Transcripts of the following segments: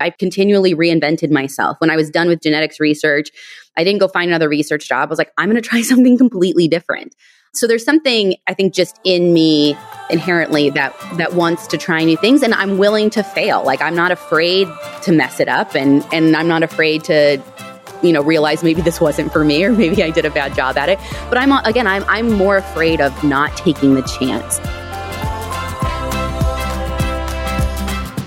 I continually reinvented myself. When I was done with genetics research, I didn't go find another research job. I was like, I'm going to try something completely different. So there's something I think just in me inherently that that wants to try new things and I'm willing to fail. Like I'm not afraid to mess it up and and I'm not afraid to you know realize maybe this wasn't for me or maybe I did a bad job at it. But I'm again I'm I'm more afraid of not taking the chance.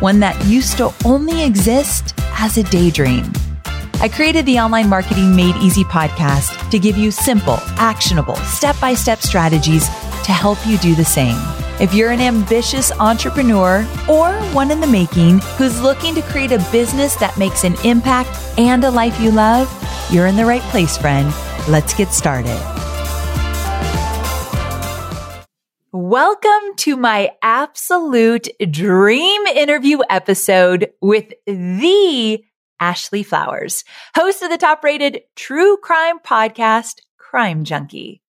One that used to only exist as a daydream. I created the Online Marketing Made Easy podcast to give you simple, actionable, step by step strategies to help you do the same. If you're an ambitious entrepreneur or one in the making who's looking to create a business that makes an impact and a life you love, you're in the right place, friend. Let's get started. Welcome to my absolute dream interview episode with the Ashley Flowers, host of the top rated true crime podcast, Crime Junkie.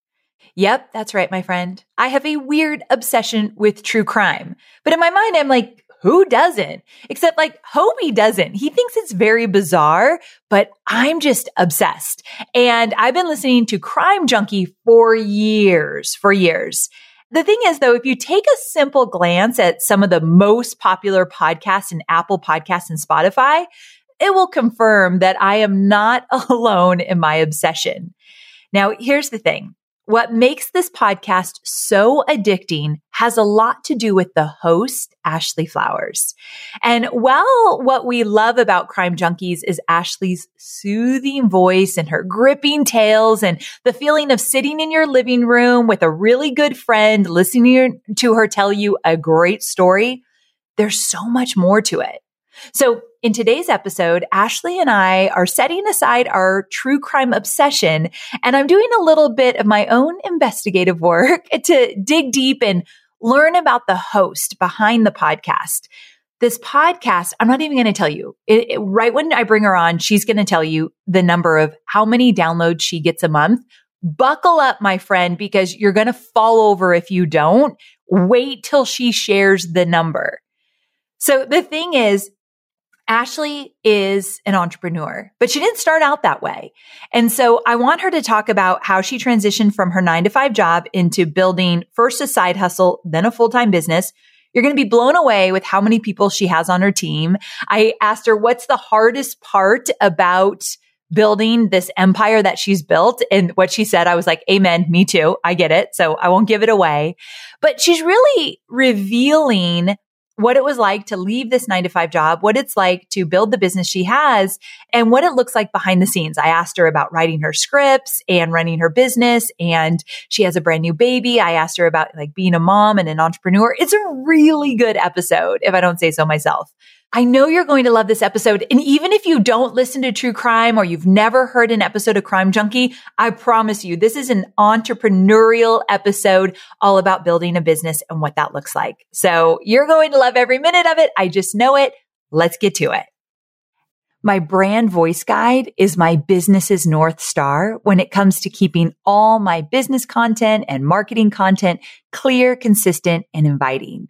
Yep, that's right, my friend. I have a weird obsession with true crime. But in my mind, I'm like, who doesn't? Except like Hobie doesn't. He thinks it's very bizarre, but I'm just obsessed. And I've been listening to Crime Junkie for years, for years. The thing is, though, if you take a simple glance at some of the most popular podcasts in Apple Podcasts and Spotify, it will confirm that I am not alone in my obsession. Now, here's the thing. What makes this podcast so addicting has a lot to do with the host, Ashley Flowers. And while what we love about Crime Junkies is Ashley's soothing voice and her gripping tales and the feeling of sitting in your living room with a really good friend, listening to her tell you a great story, there's so much more to it. So in today's episode, Ashley and I are setting aside our true crime obsession and I'm doing a little bit of my own investigative work to dig deep and learn about the host behind the podcast. This podcast, I'm not even going to tell you. It, it, right when I bring her on, she's going to tell you the number of how many downloads she gets a month. Buckle up, my friend, because you're going to fall over if you don't. Wait till she shares the number. So the thing is, Ashley is an entrepreneur, but she didn't start out that way. And so I want her to talk about how she transitioned from her nine to five job into building first a side hustle, then a full time business. You're going to be blown away with how many people she has on her team. I asked her, what's the hardest part about building this empire that she's built? And what she said, I was like, amen, me too. I get it. So I won't give it away, but she's really revealing what it was like to leave this nine to five job, what it's like to build the business she has, and what it looks like behind the scenes. I asked her about writing her scripts and running her business, and she has a brand new baby. I asked her about like being a mom and an entrepreneur. It's a really good episode, if I don't say so myself. I know you're going to love this episode. And even if you don't listen to true crime or you've never heard an episode of Crime Junkie, I promise you, this is an entrepreneurial episode all about building a business and what that looks like. So you're going to love every minute of it. I just know it. Let's get to it. My brand voice guide is my business's North Star when it comes to keeping all my business content and marketing content clear, consistent, and inviting.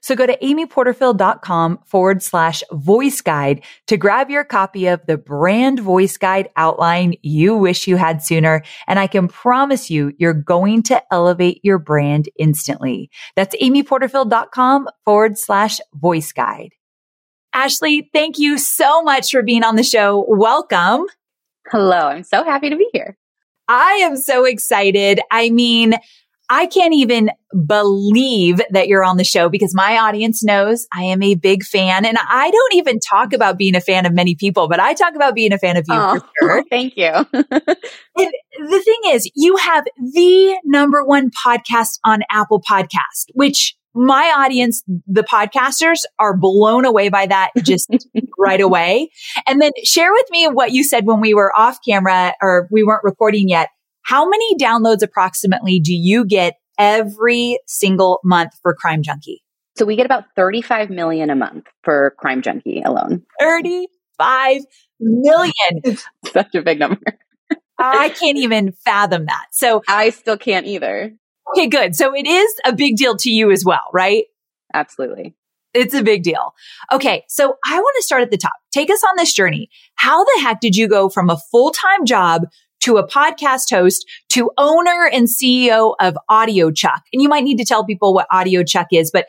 So go to amyporterfield.com forward slash voice guide to grab your copy of the brand voice guide outline you wish you had sooner. And I can promise you, you're going to elevate your brand instantly. That's amyporterfield.com forward slash voice guide. Ashley, thank you so much for being on the show. Welcome. Hello. I'm so happy to be here. I am so excited. I mean, I can't even believe that you're on the show because my audience knows I am a big fan. And I don't even talk about being a fan of many people, but I talk about being a fan of you oh, for sure. Thank you. the thing is, you have the number one podcast on Apple Podcast, which my audience, the podcasters are blown away by that just right away. And then share with me what you said when we were off camera or we weren't recording yet how many downloads approximately do you get every single month for Crime Junkie? So we get about 35 million a month for Crime Junkie alone. 35 million. Such a big number. I can't even fathom that. So I still can't either. Okay, good. So it is a big deal to you as well, right? Absolutely. It's a big deal. Okay. So I want to start at the top. Take us on this journey. How the heck did you go from a full-time job to a podcast host to owner and CEO of Audio Chuck. And you might need to tell people what Audio Chuck is, but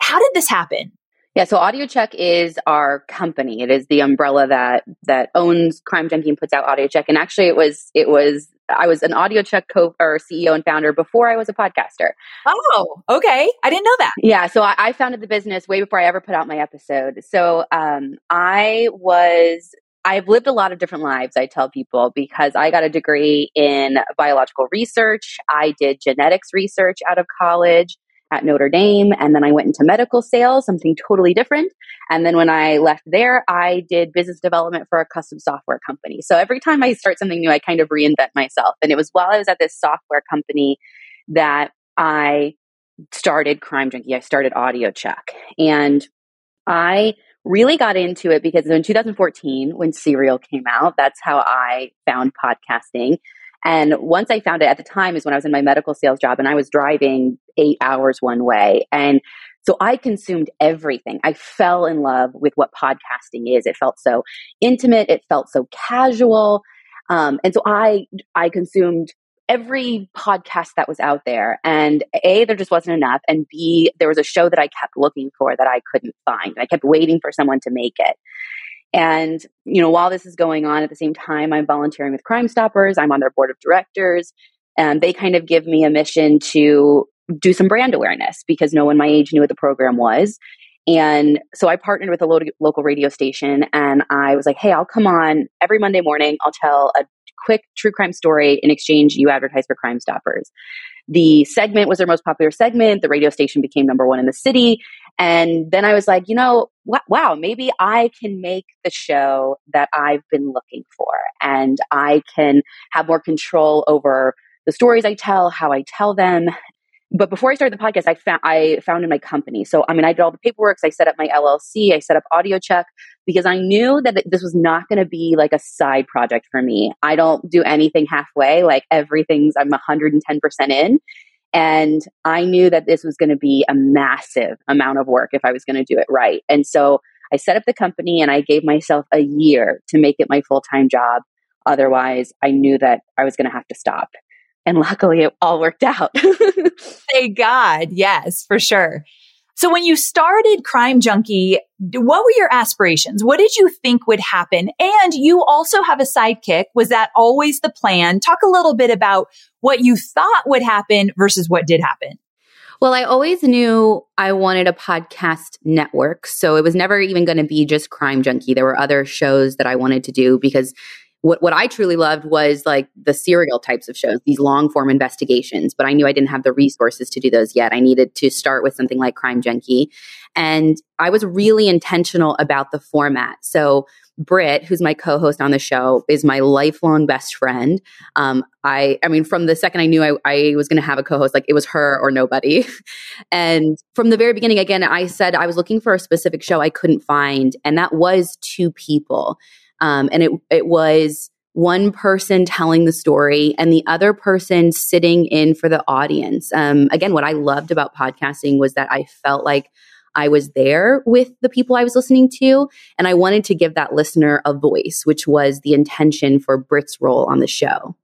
how did this happen? Yeah, so audiochuck is our company. It is the umbrella that that owns Crime Junkie and puts out audiochuck. And actually, it was it was I was an audiochuck co or CEO and founder before I was a podcaster. Oh, okay. I didn't know that. Yeah, so I, I founded the business way before I ever put out my episode. So um, I was I've lived a lot of different lives, I tell people, because I got a degree in biological research. I did genetics research out of college at Notre Dame, and then I went into medical sales, something totally different. And then when I left there, I did business development for a custom software company. So every time I start something new, I kind of reinvent myself. And it was while I was at this software company that I started Crime Junkie. I started Audio Chuck. And I really got into it because in 2014, when Serial came out, that's how I found podcasting. And once I found it at the time is when I was in my medical sales job and I was driving eight hours one way. And so I consumed everything. I fell in love with what podcasting is. It felt so intimate. It felt so casual. Um, and so I, I consumed every podcast that was out there. And A, there just wasn't enough. And B, there was a show that I kept looking for that I couldn't find. I kept waiting for someone to make it. And, you know, while this is going on at the same time, I'm volunteering with Crime Stoppers. I'm on their board of directors. And they kind of give me a mission to do some brand awareness because no one my age knew what the program was. And so I partnered with a lo- local radio station and I was like, hey, I'll come on every Monday morning. I'll tell a quick true crime story in exchange you advertise for Crime Stoppers. The segment was their most popular segment. The radio station became number one in the city. And then I was like, you know, wow, maybe I can make the show that I've been looking for. And I can have more control over the stories I tell, how I tell them, but before I started the podcast, I found I founded my company. So I mean, I did all the paperwork. I set up my LLC. I set up audiochuck because I knew that this was not going to be like a side project for me. I don't do anything halfway. Like everything's I'm 110 percent in, and I knew that this was going to be a massive amount of work if I was going to do it right. And so I set up the company and I gave myself a year to make it my full time job. Otherwise, I knew that I was going to have to stop. And luckily it all worked out. Thank God. Yes, for sure. So when you started Crime Junkie, what were your aspirations? What did you think would happen? And you also have a sidekick. Was that always the plan? Talk a little bit about what you thought would happen versus what did happen. Well, I always knew I wanted a podcast network. So it was never even going to be just Crime Junkie. There were other shows that I wanted to do because what, what I truly loved was like the serial types of shows, these long form investigations, but I knew I didn't have the resources to do those yet. I needed to start with something like Crime Junkie. And I was really intentional about the format. So Britt, who's my co-host on the show, is my lifelong best friend. Um, I, I mean, from the second I knew I, I was going to have a co-host, like it was her or nobody. and from the very beginning, again, I said I was looking for a specific show I couldn't find, and that was two people. Um, and it, it was one person telling the story and the other person sitting in for the audience. Um, again, what I loved about podcasting was that I felt like I was there with the people I was listening to. And I wanted to give that listener a voice, which was the intention for Britt's role on the show.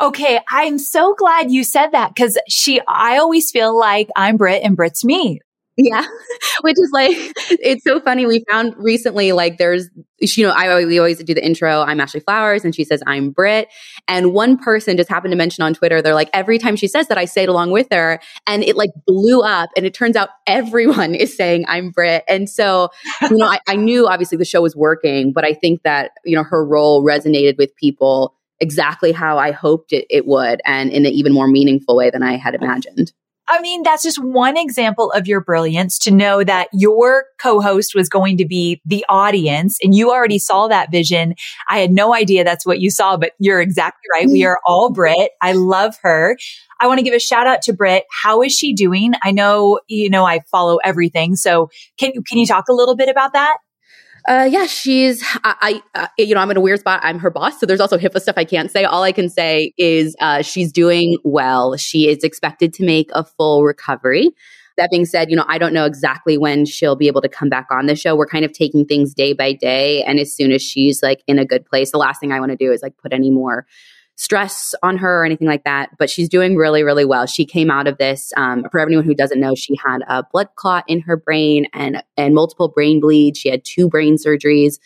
Okay, I'm so glad you said that because she, I always feel like I'm Britt and Britt's me. Yeah. Which is like, it's so funny. We found recently, like, there's, you know, I we always do the intro, I'm Ashley Flowers, and she says, I'm Britt. And one person just happened to mention on Twitter, they're like, every time she says that, I say it along with her. And it like blew up. And it turns out everyone is saying, I'm Britt. And so, you know, I, I knew obviously the show was working, but I think that, you know, her role resonated with people exactly how I hoped it, it would and in an even more meaningful way than I had imagined. I mean, that's just one example of your brilliance to know that your co-host was going to be the audience and you already saw that vision. I had no idea that's what you saw, but you're exactly right. We mm-hmm. are all Britt. I love her. I want to give a shout out to Britt. How is she doing? I know, you know, I follow everything. So can, can you talk a little bit about that? Uh, yeah, she's, I, I uh, you know, I'm in a weird spot. I'm her boss. So there's also HIPAA stuff I can't say. All I can say is, uh, she's doing well. She is expected to make a full recovery. That being said, you know, I don't know exactly when she'll be able to come back on the show. We're kind of taking things day by day. And as soon as she's like in a good place, the last thing I want to do is like put any more stress on her or anything like that. But she's doing really, really well. She came out of this. Um, for anyone who doesn't know, she had a blood clot in her brain and and multiple brain bleeds. She had two brain surgeries.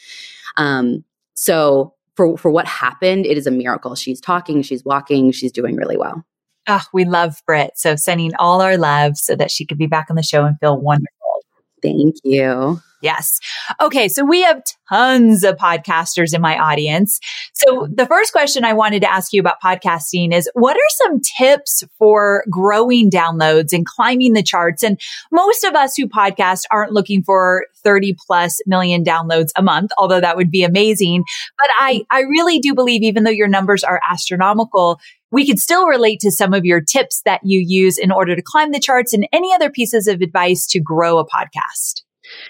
Um, so for for what happened, it is a miracle. She's talking, she's walking, she's doing really well. Oh, we love Britt. So sending all our love so that she could be back on the show and feel wonderful. Thank you. Yes. Okay. So we have tons of podcasters in my audience. So the first question I wanted to ask you about podcasting is what are some tips for growing downloads and climbing the charts? And most of us who podcast aren't looking for 30 plus million downloads a month, although that would be amazing. But I, I really do believe even though your numbers are astronomical, we could still relate to some of your tips that you use in order to climb the charts and any other pieces of advice to grow a podcast.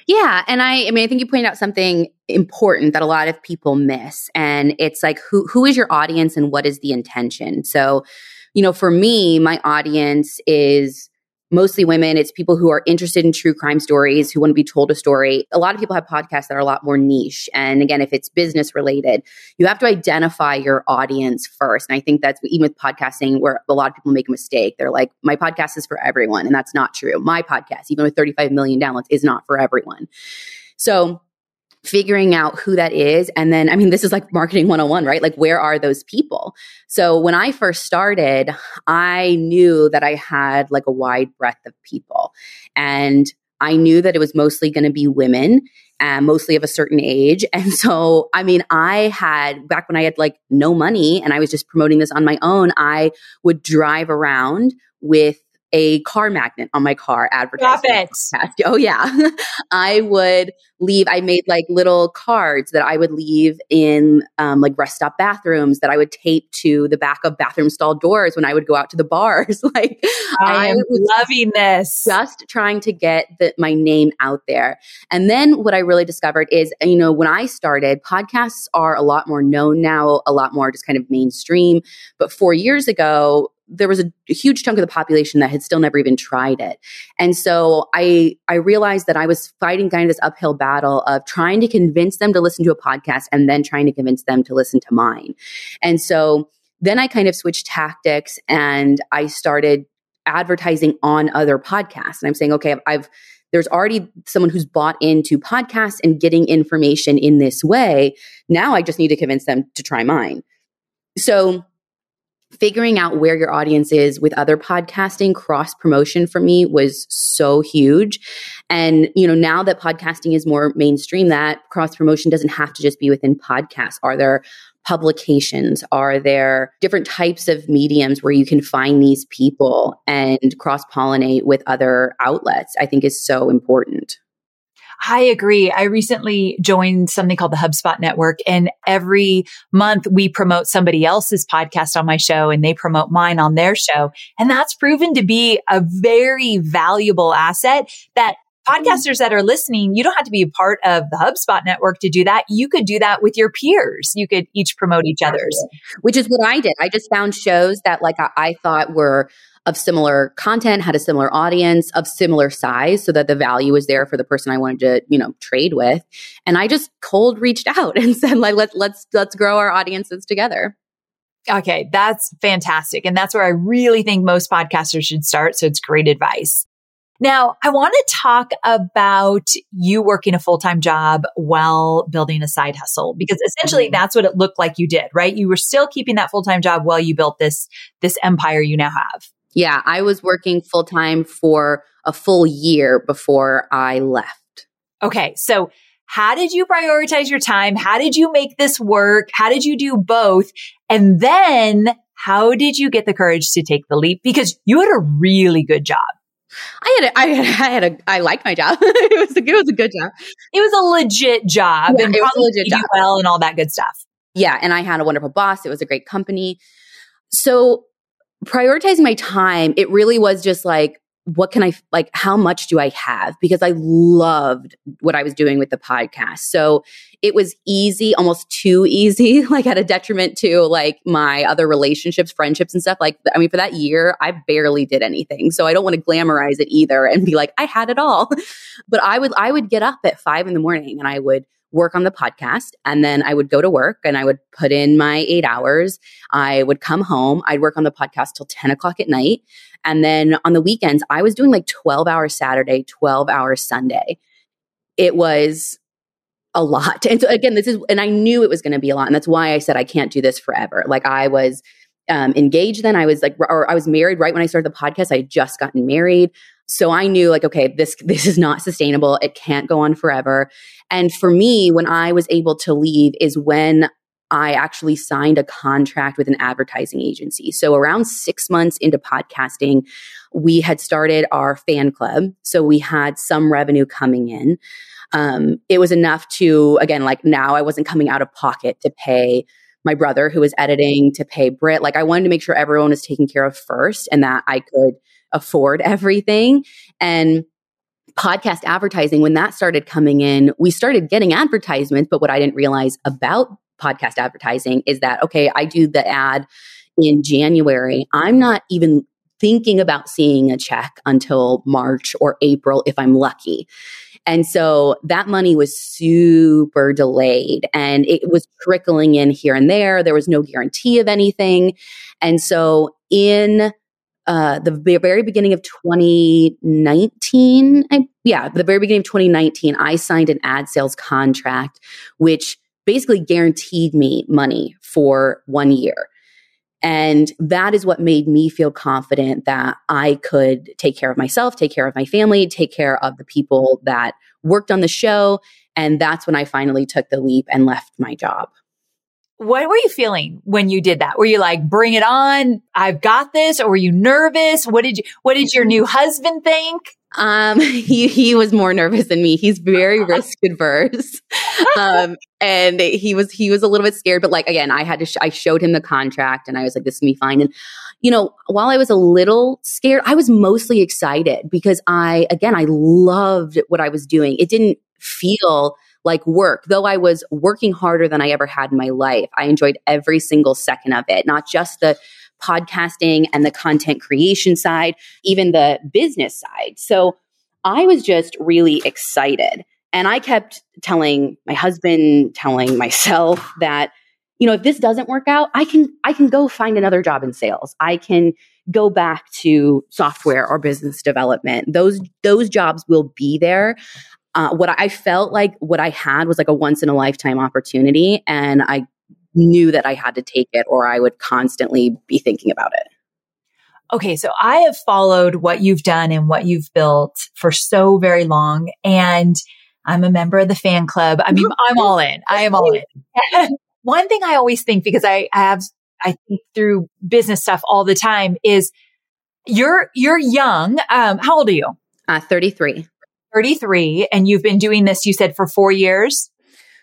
Yeah. And I, I mean, I think you pointed out something important that a lot of people miss. And it's like, who, who is your audience and what is the intention? So, you know, for me, my audience is mostly women. It's people who are interested in true crime stories, who want to be told a story. A lot of people have podcasts that are a lot more niche. And again, if it's business related, you have to identify your audience first. And I think that's even with podcasting where a lot of people make a mistake. They're like, my podcast is for everyone. And that's not true. My podcast, even with 35 million downloads, is not for everyone. So figuring out who that is. And then, I mean, this is like marketing 101, right? Like, where are those people? So when I first started, I knew that I had like a wide breadth of people. And I knew that it was mostly going to be women and mostly of a certain age. And so, I mean, I had back when I had like no money and I was just promoting this on my own, I would drive around with a car magnet on my car advertising. Stop it. Oh yeah. I would leave, I made like little cards that I would leave in um, like rest stop bathrooms that I would tape to the back of bathroom stall doors when I would go out to the bars. like I, am loving this. Just trying to get the, my name out there. And then what I really discovered is, you know, when I started, podcasts are a lot more known now, a lot more just kind of mainstream. But four years ago, there was a, a, huge chunk of the population that had still never even tried it. And so I I realized that I was fighting kind of this uphill battle of trying to convince them to listen to a podcast and then trying to convince them to listen to mine. And so then I kind of switched tactics and I started advertising on other podcasts. And I'm saying, okay, I've there's already someone who's bought into podcasts and getting information in this way. Now I just need to convince them to try mine. So figuring out where your audience is with other podcasting cross promotion for me was so huge. And you know now that podcasting is more mainstream that cross promotion doesn't have to just be within podcasts. Are there publications? Are there different types of mediums where you can find these people and cross pollinate with other outlets? I think is so important I agree. I recently joined something called the HubSpot Network and every month we promote somebody else's podcast on my show and they promote mine on their show. And that's proven to be a very valuable asset that mm-hmm. podcasters that are listening, you don't have to be a part of the HubSpot network to do that. You could do that with your peers. You could each promote each other's. Which is what I did. I just found shows that like I, I thought were of similar content, had a similar audience of similar size so that the value was there for the person I wanted to, you know, trade with. And I just cold reached out and said, like, let's, let's, let's grow our audiences together. Okay. That's fantastic. And that's where I really think most podcasters should start. So it's great advice. Now, I want to talk about you working a full-time job while building a side hustle because essentially mm-hmm. that's what it looked like you did, right? You were still keeping that full-time job while you built this this empire you now have. Yeah, I was working full-time for a full year before I left. Okay. So, how did you prioritize your time? How did you make this work? How did you do both? And then how did you get the courage to take the leap? Because you had a really good job. I had a, I had, I had a, I liked my job. it was a, good it was a good job. It was a legit job yeah, and it was a legit job. well and all that good stuff. Yeah. And I had a wonderful boss. It was a great company. So prioritizing my time, it really was just like, what can I like? How much do I have? Because I loved what I was doing with the podcast. So it was easy, almost too easy, like at a detriment to like my other relationships, friendships, and stuff. Like, I mean, for that year, I barely did anything. So I don't want to glamorize it either and be like, I had it all. but I would, I would get up at five in the morning and I would work on the podcast and then I would go to work and I would put in my eight hours. I would come home. I'd work on the podcast till 10 o'clock at night. And then on the weekends, I was doing like 12 hours Saturday, 12 hours Sunday. It was a lot. And so again, this is, and I knew it was going to be a lot. And that's why I said I can't do this forever. Like I was um, engaged then. I was like, or I was married right when I started the podcast. I had just gotten married. So I knew like, okay, this, this is not sustainable. It can't go on forever. And for me, when I was able to leave is when I actually signed a contract with an advertising agency. So around six months into podcasting, we had started our fan club. So we had some revenue coming in. Um, it was enough to, again, like now I wasn't coming out of pocket to pay my brother who was editing, to pay Britt. Like I wanted to make sure everyone was taken care of first and that I could afford everything. And podcast advertising, when that started coming in, we started getting advertisements. But what I didn't realize about podcast advertising is that, okay, I do the ad in January. I'm not even thinking about seeing a check until March or April if I'm lucky. And so that money was super delayed and it was trickling in here and there. There was no guarantee of anything. And so in uh, the very beginning of 2019, I, yeah, the very beginning of 2019, I signed an ad sales contract, which basically guaranteed me money for one year. And that is what made me feel confident that I could take care of myself, take care of my family, take care of the people that worked on the show. And that's when I finally took the leap and left my job. What were you feeling when you did that? Were you like, bring it on? I've got this. Or were you nervous? What did you, what did your new husband think? Um, he, he was more nervous than me. He's very risk adverse. Um, and he was, he was a little bit scared, but like, again, I had to, sh- I showed him the contract and I was like, this is me fine. And, you know, while I was a little scared, I was mostly excited because I, again, I loved what I was doing. It didn't feel like work, though I was working harder than I ever had in my life. I enjoyed every single second of it, not just the podcasting and the content creation side, even the business side. So I was just really excited. And I kept telling my husband, telling myself that, you know, if this doesn't work out, I can I can go find another job in sales. I can go back to software or business development. Those those jobs will be there. Uh, what I felt like what I had was like a once in a lifetime opportunity, and I knew that I had to take it or I would constantly be thinking about it. Okay, so I have followed what you've done and what you've built for so very long. And I'm a member of the fan club. I mean, I'm all in. I am all in. One thing I always think, because I, I have, I think through business stuff all the time is you're, you're young. Um, how old are you? Uh, 33. 33. And you've been doing this, you said, for four years?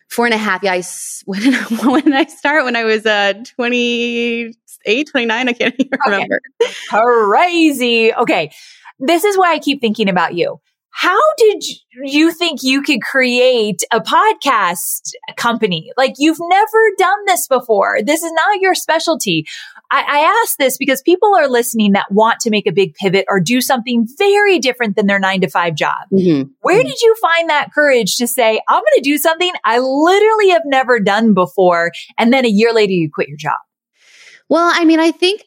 four and a half. Yeah, I, when, did I, when did I start? When I was uh, 28, 29? I can't even remember. Okay. Crazy. Okay. This is why I keep thinking about you. How did you think you could create a podcast company? Like you've never done this before. This is not your specialty. I, I ask this because people are listening that want to make a big pivot or do something very different than their nine to five job. Mm-hmm. Where mm-hmm. did you find that courage to say, I'm going to do something I literally have never done before? And then a year later, you quit your job. Well, I mean, I think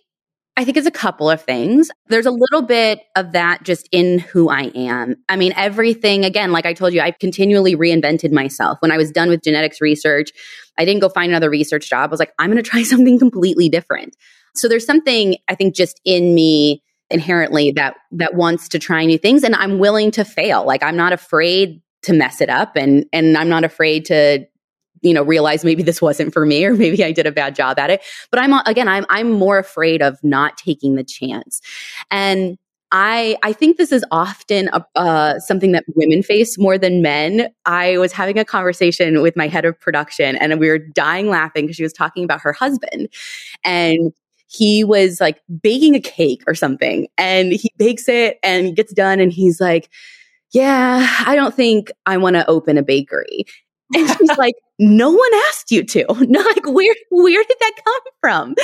I think it's a couple of things. There's a little bit of that just in who I am. I mean, everything, again, like I told you, I've continually reinvented myself. When I was done with genetics research, I didn't go find another research job. I was like, I'm going to try something completely different. So there's something I think just in me inherently that that wants to try new things and I'm willing to fail. Like I'm not afraid to mess it up and and I'm not afraid to you know realize maybe this wasn't for me or maybe I did a bad job at it. But I'm again I'm I'm more afraid of not taking the chance. And I I think this is often a, uh, something that women face more than men. I was having a conversation with my head of production, and we were dying laughing because she was talking about her husband, and he was like baking a cake or something, and he bakes it and gets done, and he's like, "Yeah, I don't think I want to open a bakery." And she's like, no one asked you to. Not like where where did that come from?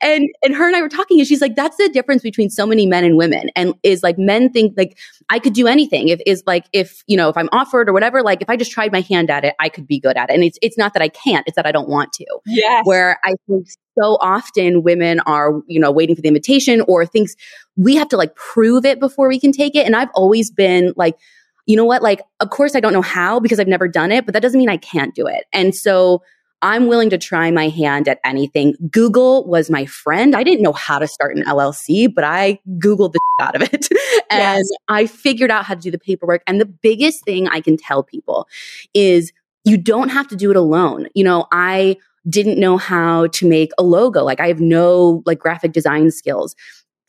And and her and I were talking and she's like, that's the difference between so many men and women. And is like men think like I could do anything. If is like if, you know, if I'm offered or whatever, like if I just tried my hand at it, I could be good at it. And it's it's not that I can't, it's that I don't want to. Yes. Where I think so often women are, you know, waiting for the invitation or things we have to like prove it before we can take it. And I've always been like you know what? Like, of course, I don't know how because I've never done it, but that doesn't mean I can't do it. And so I'm willing to try my hand at anything. Google was my friend. I didn't know how to start an LLC, but I Googled the out of it and yes. I figured out how to do the paperwork. And the biggest thing I can tell people is you don't have to do it alone. You know, I didn't know how to make a logo. Like I have no like graphic design skills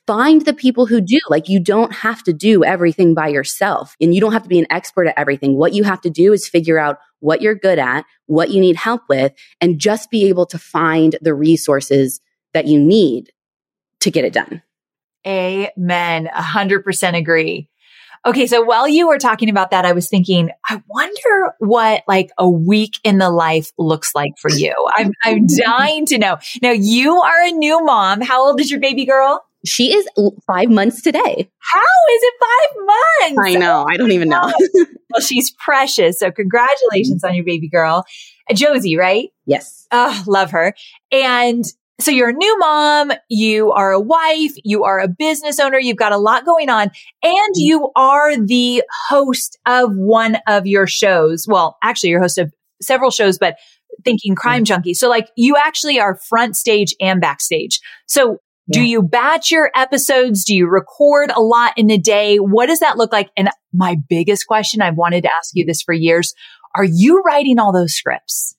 find the people who do. Like you don't have to do everything by yourself and you don't have to be an expert at everything. What you have to do is figure out what you're good at, what you need help with, and just be able to find the resources that you need to get it done. Amen. A hundred percent agree. Okay. So while you were talking about that, I was thinking, I wonder what like a week in the life looks like for you. I'm, I'm dying to know. Now you are a new mom. How old is your baby girl? She is five months today. How is it five months? I know. I don't even know. well, she's precious. So congratulations on your baby girl. Uh, Josie, right? Yes. Oh, love her. And so you're a new mom, you are a wife, you are a business owner, you've got a lot going on, and mm-hmm. you are the host of one of your shows. Well, actually, you're host of several shows, but thinking crime mm-hmm. junkie. So like you actually are front stage and backstage. So do you batch your episodes? Do you record a lot in a day? What does that look like? And my biggest question, I've wanted to ask you this for years. Are you writing all those scripts?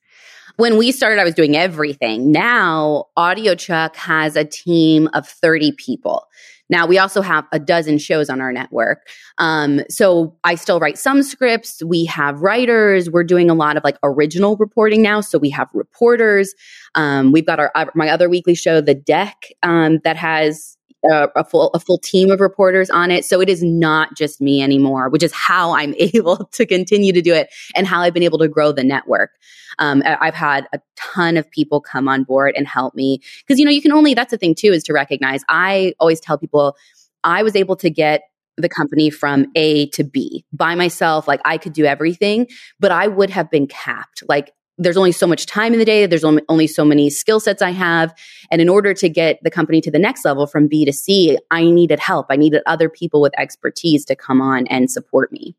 When we started, I was doing everything. Now, audiochuck has a team of 30 people. Now we also have a dozen shows on our network. Um, so I still write some scripts. We have writers. We're doing a lot of like original reporting now. So we have reporters. Um, we've got our, my other weekly show, The Deck, um, that has a, a, full a full team of reporters on it. So it is not just me anymore, which is how I'm able to continue to do it and how I've been able to grow the network. Um, I've had a ton of people come on board and help me because you know you can only that's the thing too is to recognize. I always tell people I was able to get the company from A to B by myself. Like I could do everything, but I would have been capped. Like there's only so much time in the day. There's only so many skill sets I have. And in order to get the company to the next level from B to C, I needed help. I needed other people with expertise to come on and support me.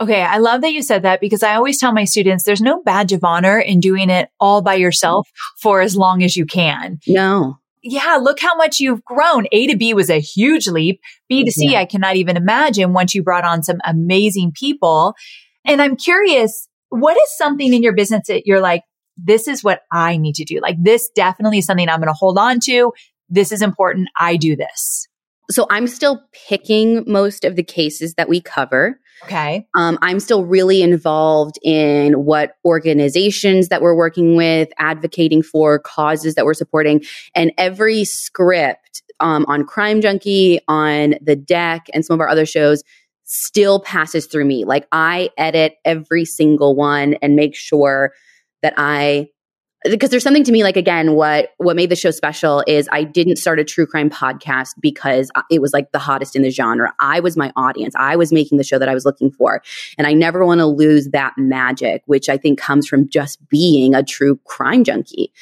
Okay. I love that you said that because I always tell my students there's no badge of honor in doing it all by yourself for as long as you can. No. Yeah. Look how much you've grown. A to B was a huge leap. B to C, yeah. I cannot even imagine once you brought on some amazing people. And I'm curious, what is something in your business that you're like, this is what I need to do? Like this definitely is something I'm going to hold on to. This is important. I do this. So I'm still picking most of the cases that we cover. Okay. Um, I'm still really involved in what organizations that we're working with, advocating for causes that we're supporting, and every script um, on Crime Junkie, on the deck, and some of our other shows still passes through me. Like I edit every single one and make sure that I because there's something to me like again what what made the show special is i didn't start a true crime podcast because it was like the hottest in the genre. I was my audience. I was making the show that i was looking for. And i never want to lose that magic which i think comes from just being a true crime junkie.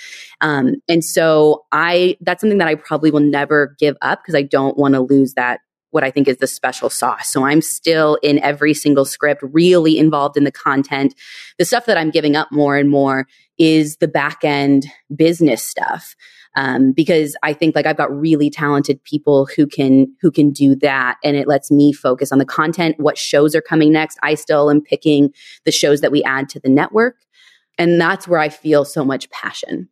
Um, and so i that's something that i probably will never give up because i don't want to lose that what I think is the special sauce. So I'm still in every single script, really involved in the content. The stuff that I'm giving up more and more is the back end business stuff. Um, because I think like I've got really talented people who can who can do that, and it lets me focus on the content. What shows are coming next? I still am picking the shows that we add to the network, and that's where I feel so much passion.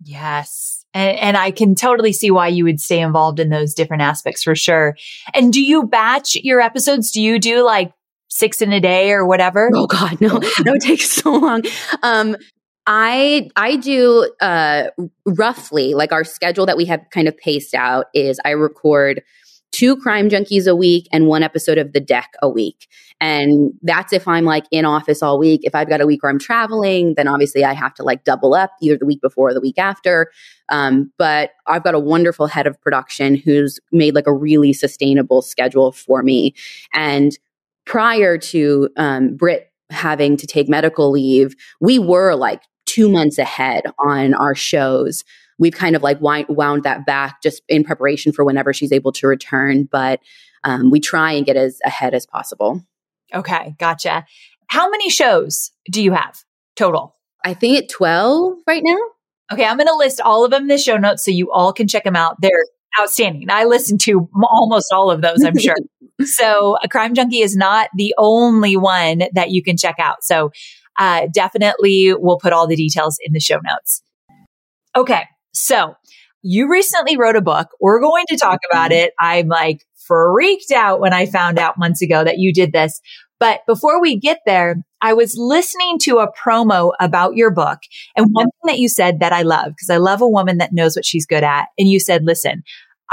Yes. And, and I can totally see why you would stay involved in those different aspects for sure. And do you batch your episodes? Do you do like six in a day or whatever? Oh God, no, that would take so long. Um, I I do uh, roughly like our schedule that we have kind of paced out is I record two crime junkies a week and one episode of the deck a week. And that's if I'm like in office all week. If I've got a week where I'm traveling, then obviously I have to like double up either the week before or the week after. Um, but I've got a wonderful head of production who's made like a really sustainable schedule for me. And prior to um, Britt having to take medical leave, we were like two months ahead on our shows. We've kind of like wound that back just in preparation for whenever she's able to return. But um, we try and get as ahead as possible. Okay, gotcha. How many shows do you have total? I think at 12 right now. Okay, I'm going to list all of them in the show notes so you all can check them out. They're outstanding. I listen to almost all of those, I'm sure. so, a crime junkie is not the only one that you can check out. So, uh, definitely we'll put all the details in the show notes. Okay. So you recently wrote a book. We're going to talk about it. I'm like freaked out when I found out months ago that you did this. But before we get there, I was listening to a promo about your book. And one thing that you said that I love, because I love a woman that knows what she's good at. And you said, listen,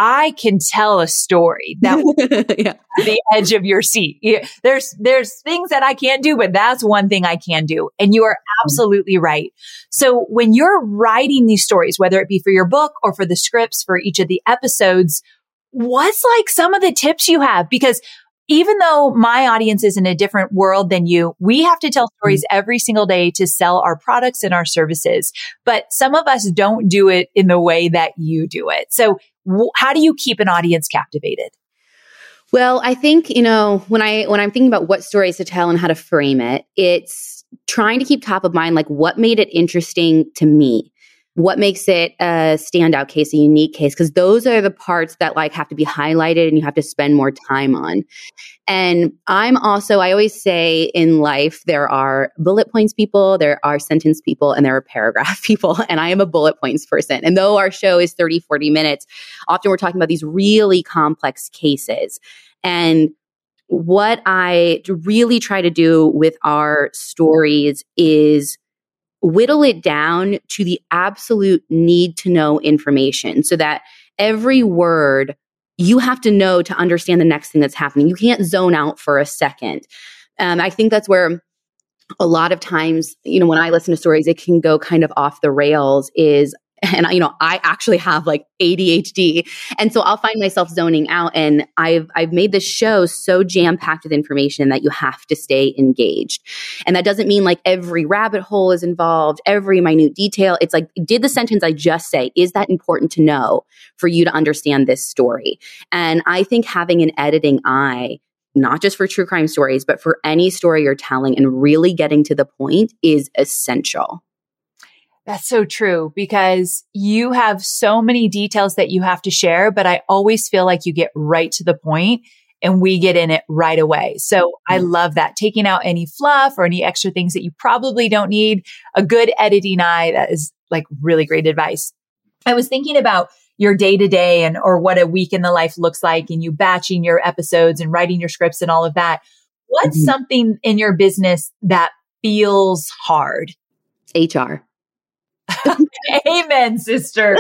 I can tell a story that yeah. the edge of your seat. There's there's things that I can't do, but that's one thing I can do. And you are mm-hmm. absolutely right. So when you're writing these stories, whether it be for your book or for the scripts for each of the episodes, what's like some of the tips you have? Because even though my audience is in a different world than you, we have to tell stories mm-hmm. every single day to sell our products and our services. But some of us don't do it in the way that you do it. So how do you keep an audience captivated? Well, I think, you know, when I when I'm thinking about what stories to tell and how to frame it, it's trying to keep top of mind like what made it interesting to me what makes it a standout case, a unique case, because those are the parts that like have to be highlighted and you have to spend more time on. And I'm also, I always say in life, there are bullet points people, there are sentence people, and there are paragraph people. And I am a bullet points person. And though our show is 30, 40 minutes, often we're talking about these really complex cases. And what I really try to do with our stories is whittle it down to the absolute need to know information so that every word you have to know to understand the next thing that's happening. You can't zone out for a second. Um, I think that's where a lot of times, you know, when I listen to stories, it can go kind of off the rails. Is and you know i actually have like adhd and so i'll find myself zoning out and i've i've made this show so jam packed with information that you have to stay engaged. And that doesn't mean like every rabbit hole is involved every minute detail. It's like did the sentence i just say is that important to know for you to understand this story? And i think having an editing eye not just for true crime stories, but for any story you're telling and really getting to the point is essential. That's so true because you have so many details that you have to share, but I always feel like you get right to the point and we get in it right away. So I mm-hmm. love that. Taking out any fluff or any extra things that you probably don't need. A good editing eye. That is like really great advice. I was thinking about your day to day and or what a week in the life looks like and you batching your episodes and writing your scripts and all of that. What's mm-hmm. something in your business that feels hard? HR. Amen, sister.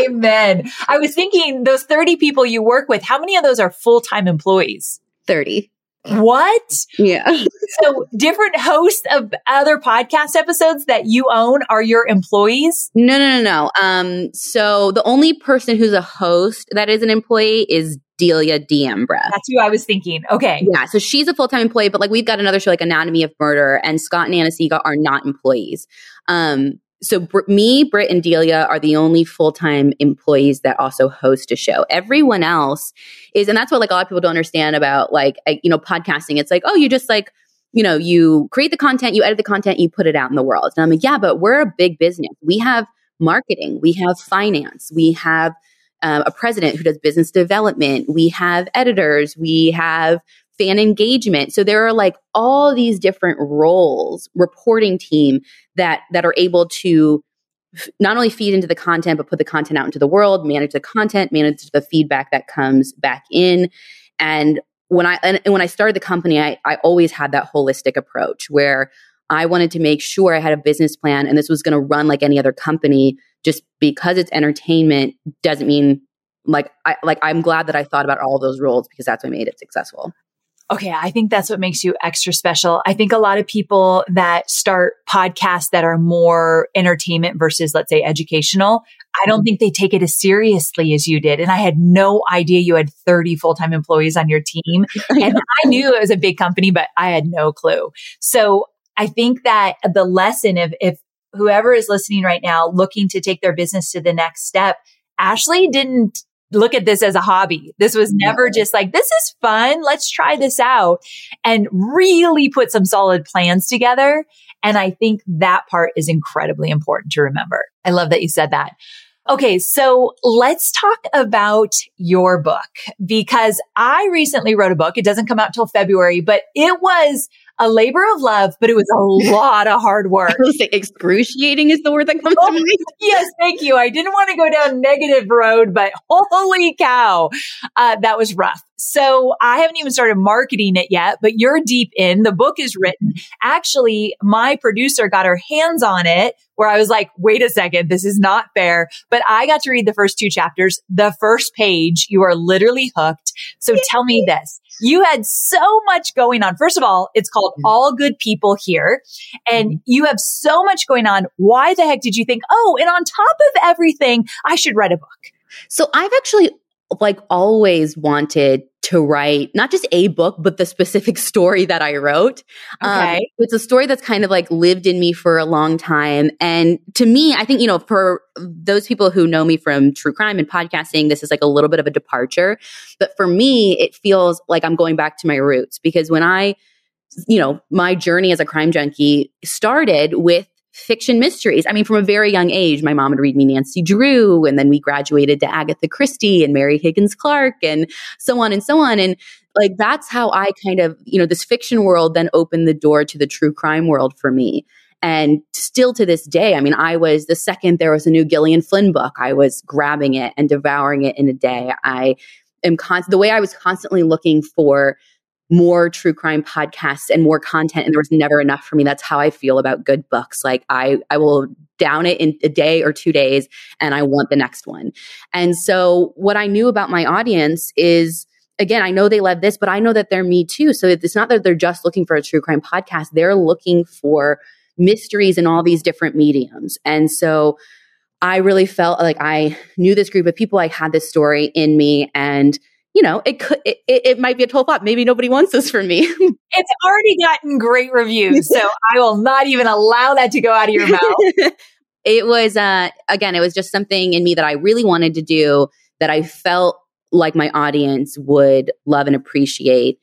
Amen. I was thinking those 30 people you work with, how many of those are full time employees? 30. What? Yeah. So different hosts of other podcast episodes that you own are your employees? No, no, no, no. Um, so the only person who's a host that is an employee is Delia D'Ambra. That's who I was thinking. Okay. Yeah. So she's a full time employee, but like we've got another show like Anatomy of Murder, and Scott and Anna-Sigga are not employees. Um, so Br- me, Britt, and Delia are the only full time employees that also host a show. Everyone else is, and that's what like a lot of people don't understand about like you know podcasting. It's like oh, you just like you know you create the content, you edit the content, you put it out in the world. And I'm like yeah, but we're a big business. We have marketing, we have finance, we have um, a president who does business development, we have editors, we have fan engagement. So there are like all these different roles, reporting team that that are able to f- not only feed into the content but put the content out into the world, manage the content, manage the feedback that comes back in. And when I and, and when I started the company, I, I always had that holistic approach where I wanted to make sure I had a business plan and this was going to run like any other company. Just because it's entertainment doesn't mean like I like I'm glad that I thought about all those roles because that's what made it successful. Okay, I think that's what makes you extra special. I think a lot of people that start podcasts that are more entertainment versus, let's say, educational, I don't think they take it as seriously as you did. And I had no idea you had 30 full time employees on your team. And I knew it was a big company, but I had no clue. So I think that the lesson of if whoever is listening right now looking to take their business to the next step, Ashley didn't look at this as a hobby. This was never just like, this is fun. Let's try this out and really put some solid plans together. And I think that part is incredibly important to remember. I love that you said that. Okay. So let's talk about your book because I recently wrote a book. It doesn't come out till February, but it was a labor of love, but it was a lot of hard work. Excruciating is the word that comes Oh, to mind. yes, thank you. I didn't want to go down negative road, but holy cow, uh, that was rough. So I haven't even started marketing it yet, but you're deep in. The book is written. Actually, my producer got her hands on it where I was like, wait a second, this is not fair. But I got to read the first two chapters. The first page, you are literally hooked. So tell me this. You had so much going on. First of all, it's called All Good People Here. And mm-hmm. you have so much going on. Why the heck did you think, oh, and on top of everything, I should write a book? So I've actually like always wanted to write not just a book, but the specific story that I wrote. Um, Okay. it's a story that's kind of like lived in me for a long time. And to me, I think, you know, for those people who know me from true crime and podcasting, this is like a little bit of a departure. But for me, it feels like I'm going back to my roots because when I, you know, my journey as a crime junkie started with fiction mysteries. I mean, from a very young age, my mom would read me Nancy Drew, and then we graduated to Agatha Christie and Mary Higgins Clark, and so on and so on. And like that's how I kind of, you know, this fiction world then opened the door to the true crime world for me. And still to this day, I mean, I was the second there was a new Gillian Flynn book, I was grabbing it and devouring it in a day. I am con- the way I was constantly looking for more true crime podcasts and more content and there was never enough for me. That's how i feel about good books. Like i i will down it in a day or two days and i want the next one. And so what i knew about my audience is again i know they love this but i know that they're me too. So it's not that they're just looking for a true crime podcast. They're looking for mysteries in all these different mediums. And so i really felt like i knew this group of people. I had this story in me and you know, it could, it, it might be a total flop. Maybe nobody wants this from me. It's already gotten great reviews. So I will not even allow that to go out of your mouth. it was, uh, again, it was just something in me that I really wanted to do that I felt like my audience would love and appreciate.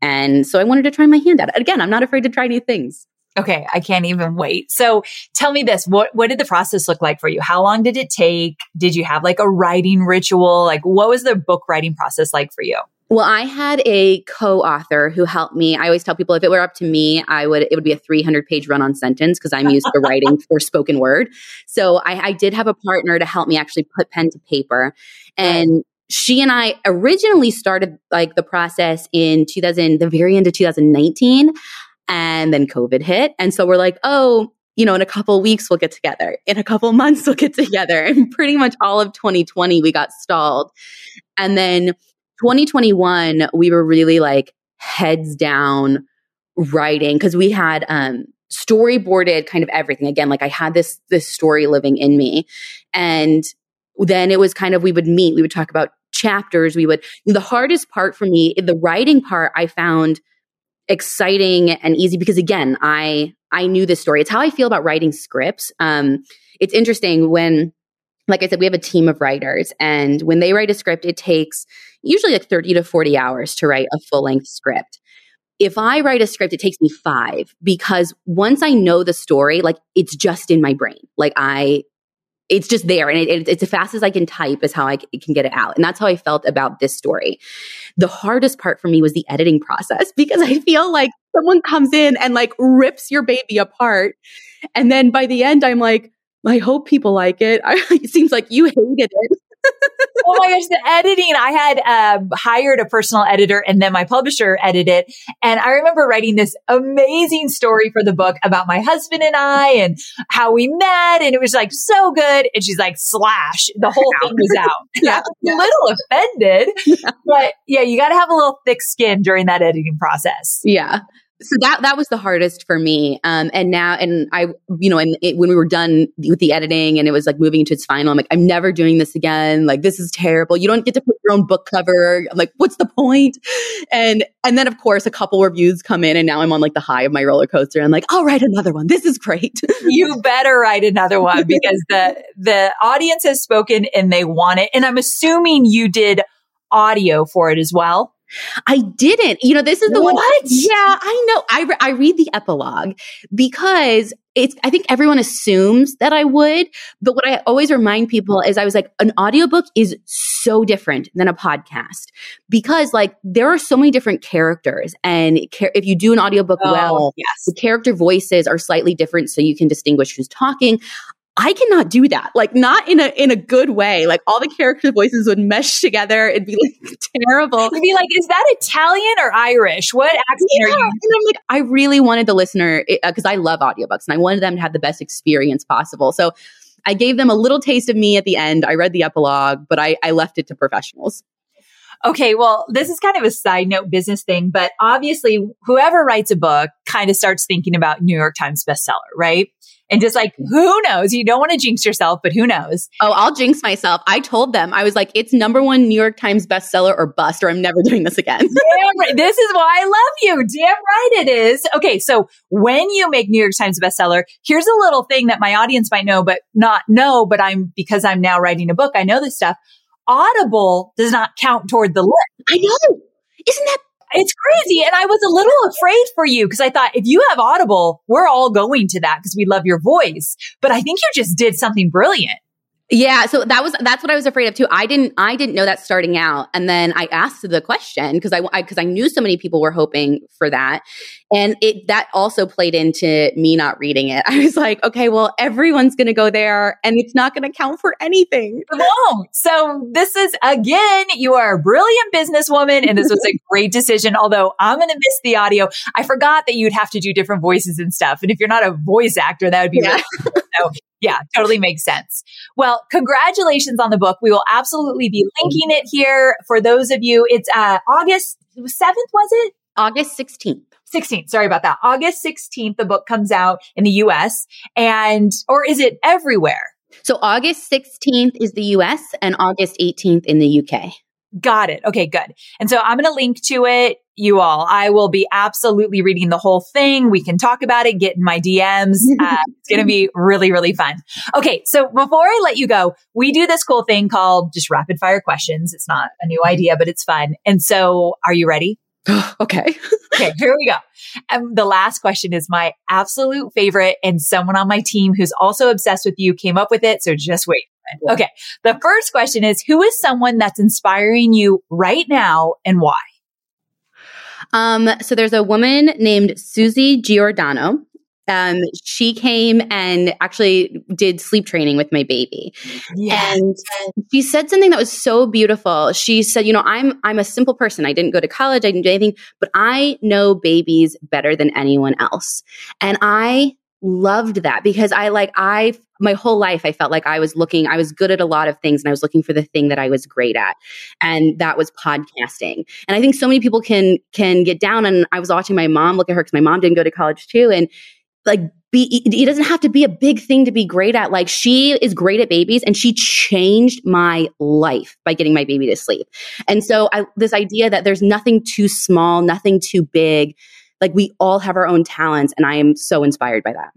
And so I wanted to try my hand at it. Again, I'm not afraid to try new things. Okay, I can't even wait. So tell me this, what what did the process look like for you? How long did it take? Did you have like a writing ritual? Like what was the book writing process like for you? Well, I had a co-author who helped me. I always tell people if it were up to me, I would it would be a 300 page run-on sentence because I'm used to writing for spoken word. So I, I did have a partner to help me actually put pen to paper, and she and I originally started like the process in 2000, the very end of 2019, and then COVID hit, and so we're like, oh. You know, in a couple weeks, we'll get together. In a couple months, we'll get together. And pretty much all of 2020, we got stalled. And then 2021, we were really like heads down writing because we had um storyboarded kind of everything again like i had this this story living in me and then it was kind of we would meet we would talk about chapters we would the hardest part for me the writing part i found exciting and easy because again i i knew this story. It's how i feel about writing scripts. Um it's interesting when like i said we have a team of writers and when they write a script it takes usually like 30 to 40 hours to write a full length script. If I write a script, it takes me five because once I know the story, like it's just in my brain. Like I, it's just there and it, it, it's as fast as I can type is how i can get it out. And that's how I felt about this story. The hardest part for me was the editing process because I feel like someone comes in and like rips your baby apart. And then by the end, I'm like, I hope people like it. I, it seems like you hated it oh my gosh, the editing. I had uh, hired a personal editor and then my publisher edited it. And I remember writing this amazing story for the book about my husband and I and how we met. And it was like so good. And she's like, slash, the whole thing was out. yeah. I was a little offended. Yeah. But yeah, you got to have a little thick skin during that editing process. Yeah so that that was the hardest for me um, and now and i you know and it, when we were done with the editing and it was like moving into its final i'm like i'm never doing this again. Like this is terrible. You don't get to put your own book cover. I'm like what's the point? and and then of course a couple reviews come in and now i'm on like the high of my roller coaster. I'm like i'll write another one. This is great. You better write another one because the the audience has spoken and they want it. And i'm assuming you did audio for it as well I didn't. You know, this is the what? one. Yeah, I know. I, re- I read the epilogue because it's, I think everyone assumes that I would. But what I always remind people is I was like, an audiobook is so different than a podcast because like there are so many different characters. And if you do an audiobook oh, well, yes. the character voices are slightly different so you can distinguish who's talking. I cannot do that. Like not in a in a good way. Like all the character voices would mesh together. It'd be like terrible. You'd be like, is that Italian or Irish? What accent yeah. are you? And I'm like, I really wanted the listener because uh, I love audiobooks and I wanted them to have the best experience possible. So I gave them a little taste of me at the end. I read the epilogue, but I, I left it to professionals. Okay, well, this is kind of a side note business thing, but obviously, whoever writes a book kind of starts thinking about New York Times bestseller, right? And just like, who knows? You don't want to jinx yourself, but who knows? Oh, I'll jinx myself. I told them, I was like, it's number one New York Times bestseller or bust, or I'm never doing this again. Damn right. This is why I love you. Damn right it is. Okay. So when you make New York Times bestseller, here's a little thing that my audience might know, but not know, but I'm, because I'm now writing a book, I know this stuff. Audible does not count toward the list. I know. Isn't that it's crazy. And I was a little afraid for you because I thought if you have Audible, we're all going to that because we love your voice. But I think you just did something brilliant. Yeah, so that was that's what I was afraid of too. I didn't I didn't know that starting out, and then I asked the question because I because I, I, knew so many people were hoping for that, and it that also played into me not reading it. I was like, okay, well, everyone's going to go there, and it's not going to count for anything. Won't. So this is again, you are a brilliant businesswoman, and this was a great decision. Although I'm going to miss the audio, I forgot that you'd have to do different voices and stuff, and if you're not a voice actor, that would be yeah. really so yeah, totally makes sense. Well, congratulations on the book. We will absolutely be linking it here for those of you. It's uh, August 7th, was it? August 16th. 16th. Sorry about that. August 16th, the book comes out in the US and, or is it everywhere? So August 16th is the US and August 18th in the UK. Got it. Okay, good. And so I'm going to link to it. You all, I will be absolutely reading the whole thing. We can talk about it, get in my DMs. Uh, it's going to be really, really fun. Okay. So before I let you go, we do this cool thing called just rapid fire questions. It's not a new idea, but it's fun. And so are you ready? okay. okay, here we go. And the last question is my absolute favorite and someone on my team who's also obsessed with you came up with it. So just wait. Okay. The first question is who is someone that's inspiring you right now and why? Um, so there's a woman named Susie Giordano. Um, she came and actually did sleep training with my baby. Yes. And she said something that was so beautiful. She said, you know, I'm I'm a simple person. I didn't go to college, I didn't do anything, but I know babies better than anyone else. And I loved that because I like I my whole life I felt like I was looking, I was good at a lot of things and I was looking for the thing that I was great at. And that was podcasting. And I think so many people can can get down and I was watching my mom look at her because my mom didn't go to college too. And like be it doesn't have to be a big thing to be great at like she is great at babies and she changed my life by getting my baby to sleep and so I, this idea that there's nothing too small nothing too big like we all have our own talents and i am so inspired by that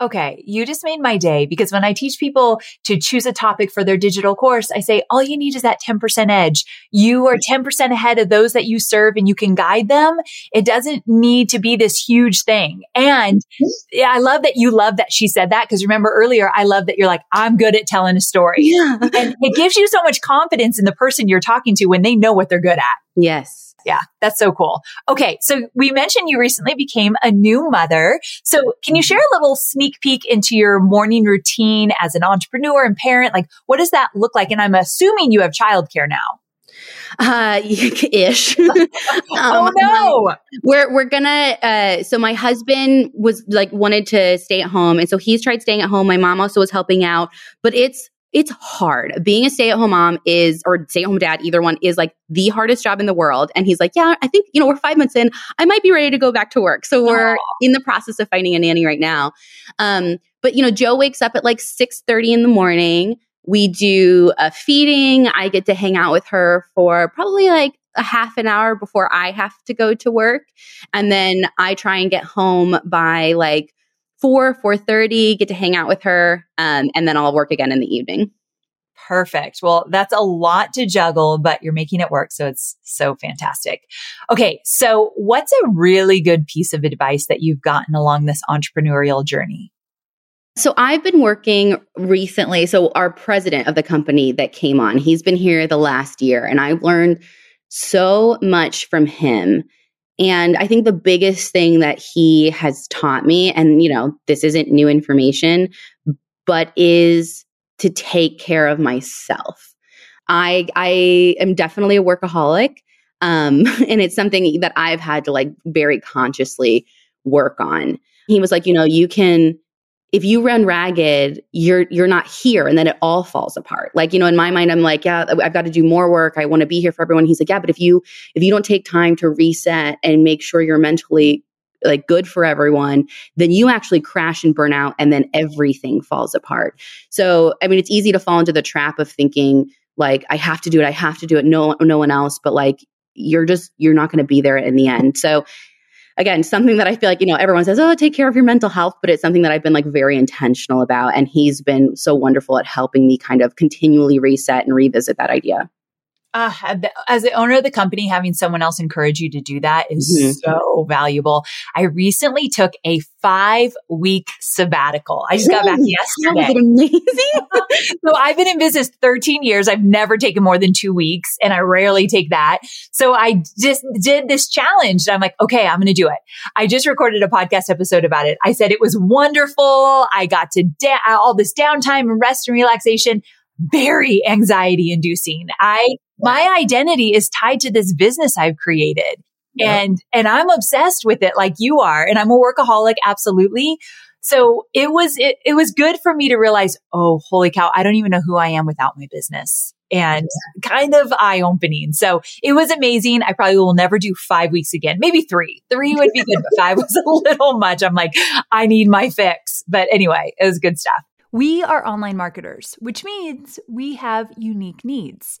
Okay, you just made my day because when I teach people to choose a topic for their digital course, I say all you need is that 10% edge. You are 10% ahead of those that you serve and you can guide them. It doesn't need to be this huge thing. And mm-hmm. yeah, I love that you love that she said that because remember earlier, I love that you're like, I'm good at telling a story. Yeah. and it gives you so much confidence in the person you're talking to when they know what they're good at. Yes. Yeah, that's so cool. Okay, so we mentioned you recently became a new mother. So can you share a little sneak peek into your morning routine as an entrepreneur and parent? Like, what does that look like? And I'm assuming you have childcare now. Uh, ish. um, oh no. We're we're gonna. Uh, so my husband was like wanted to stay at home, and so he's tried staying at home. My mom also was helping out, but it's it's hard. Being a stay at home mom is, or stay at home dad, either one is like the hardest job in the world. And he's like, yeah, I think, you know, we're five months in. I might be ready to go back to work. So we're Aww. in the process of finding a nanny right now. Um, but you know, Joe wakes up at like 6 30 in the morning. We do a feeding. I get to hang out with her for probably like a half an hour before I have to go to work. And then I try and get home by like four, four thirty, get to hang out with her, um, and then I'll work again in the evening. Perfect. Well, that's a lot to juggle, but you're making it work. So it's so fantastic. Okay. So what's a really good piece of advice that you've gotten along this entrepreneurial journey? So I've been working recently. So our president of the company that came on, he's been here the last year and I've learned so much from him and I think the biggest thing that he has taught me, and you know, this isn't new information, but is to take care of myself. I I am definitely a workaholic. Um, and it's something that I've had to like very consciously work on. He was like, you know, you can if you run ragged, you're you're not here and then it all falls apart. Like, you know, in my mind I'm like, yeah, I've got to do more work. I want to be here for everyone. He's like, yeah, but if you if you don't take time to reset and make sure you're mentally like good for everyone, then you actually crash and burn out and then everything falls apart. So, I mean, it's easy to fall into the trap of thinking like I have to do it, I have to do it, no no one else, but like you're just you're not going to be there in the end. So, again, something that I feel like, you know, everyone says, oh, take care of your mental health, but it's something that I've been like very intentional about. And he's been so wonderful at helping me kind of continually reset and revisit that idea uh, as the owner of the company, having someone else encourage you to do that is mm-hmm. so valuable. I recently took a five week sabbatical. I just got back yesterday. amazing. so I've been in business 13 years. I've never taken more than two weeks and I rarely take that. So I just did this challenge and I'm like, okay, I'm going to do it. I just recorded a podcast episode about it. I said it was wonderful. I got to da- all this downtime and rest and relaxation very anxiety inducing. I my identity is tied to this business I've created. And, and I'm obsessed with it like you are. And I'm a workaholic. Absolutely. So it was, it, it was good for me to realize, oh, holy cow, I don't even know who I am without my business and kind of eye opening. So it was amazing. I probably will never do five weeks again. Maybe three. Three would be good, but five was a little much. I'm like, I need my fix. But anyway, it was good stuff. We are online marketers, which means we have unique needs.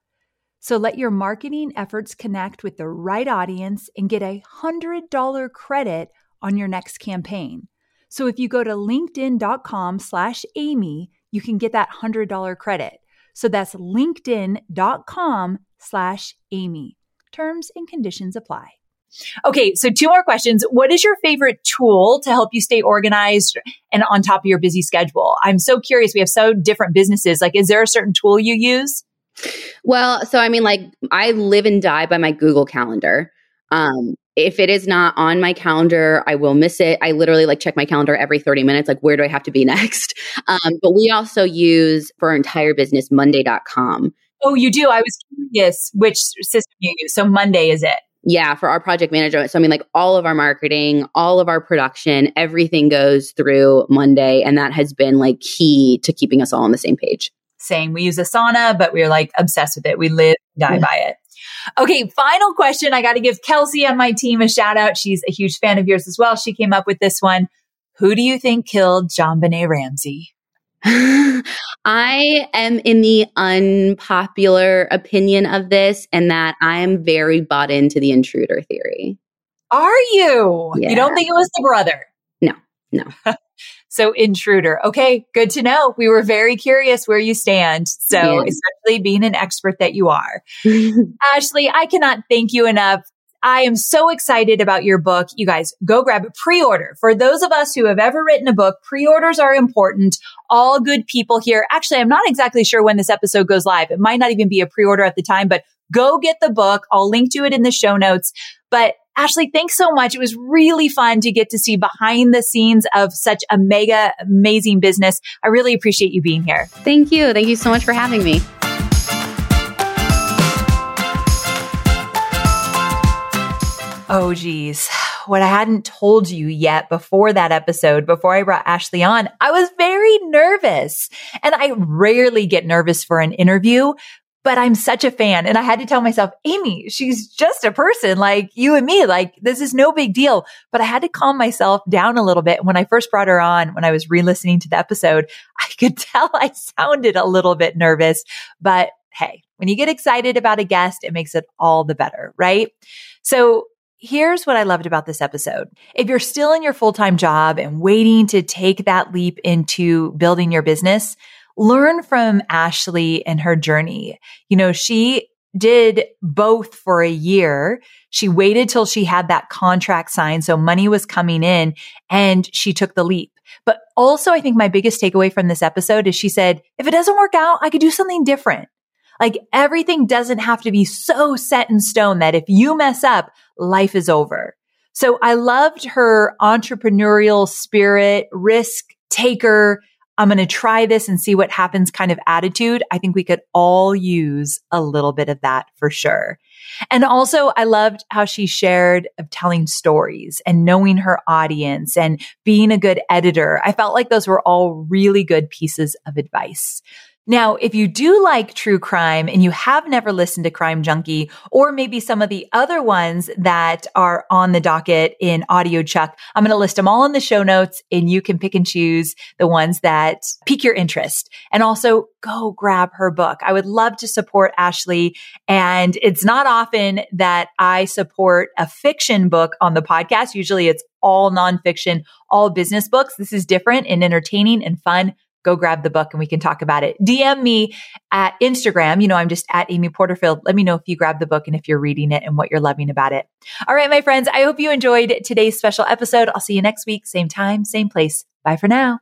So let your marketing efforts connect with the right audience and get a $100 credit on your next campaign. So if you go to linkedin.com slash Amy, you can get that $100 credit. So that's linkedin.com slash Amy. Terms and conditions apply. Okay, so two more questions. What is your favorite tool to help you stay organized and on top of your busy schedule? I'm so curious. We have so different businesses. Like, is there a certain tool you use? Well, so I mean, like, I live and die by my Google Calendar. Um, if it is not on my calendar, I will miss it. I literally like check my calendar every 30 minutes, like, where do I have to be next? Um, but we also use for our entire business Monday.com. Oh, you do? I was curious which system you use. So Monday is it? Yeah, for our project management. So I mean like all of our marketing, all of our production, everything goes through Monday and that has been like key to keeping us all on the same page. Same. We use Asana, but we're like obsessed with it. We live, die yeah. by it. Okay, final question. I got to give Kelsey on my team a shout out. She's a huge fan of yours as well. She came up with this one. Who do you think killed JonBenét Ramsey? I am in the unpopular opinion of this, and that I am very bought into the intruder theory. Are you? Yeah. You don't think it was the brother? No, no. so, intruder. Okay, good to know. We were very curious where you stand. So, especially being an expert that you are. Ashley, I cannot thank you enough I am so excited about your book. You guys go grab a pre-order. For those of us who have ever written a book, pre-orders are important. All good people here. Actually, I'm not exactly sure when this episode goes live. It might not even be a pre-order at the time, but go get the book. I'll link to it in the show notes. But Ashley, thanks so much. It was really fun to get to see behind the scenes of such a mega amazing business. I really appreciate you being here. Thank you. Thank you so much for having me. Oh, geez. What I hadn't told you yet before that episode, before I brought Ashley on, I was very nervous. And I rarely get nervous for an interview, but I'm such a fan. And I had to tell myself, Amy, she's just a person like you and me. Like this is no big deal. But I had to calm myself down a little bit. When I first brought her on, when I was re-listening to the episode, I could tell I sounded a little bit nervous, but hey, when you get excited about a guest, it makes it all the better, right? So Here's what I loved about this episode. If you're still in your full time job and waiting to take that leap into building your business, learn from Ashley and her journey. You know, she did both for a year. She waited till she had that contract signed. So money was coming in and she took the leap. But also, I think my biggest takeaway from this episode is she said, if it doesn't work out, I could do something different. Like everything doesn't have to be so set in stone that if you mess up, life is over. So I loved her entrepreneurial spirit, risk taker. I'm going to try this and see what happens kind of attitude. I think we could all use a little bit of that for sure. And also I loved how she shared of telling stories and knowing her audience and being a good editor. I felt like those were all really good pieces of advice. Now, if you do like true crime and you have never listened to Crime Junkie or maybe some of the other ones that are on the docket in Audio Chuck, I'm going to list them all in the show notes and you can pick and choose the ones that pique your interest. And also go grab her book. I would love to support Ashley. And it's not often that I support a fiction book on the podcast. Usually it's all nonfiction, all business books. This is different and entertaining and fun go grab the book and we can talk about it. DM me at Instagram. You know, I'm just at Amy Porterfield. Let me know if you grab the book and if you're reading it and what you're loving about it. All right, my friends, I hope you enjoyed today's special episode. I'll see you next week, same time, same place. Bye for now.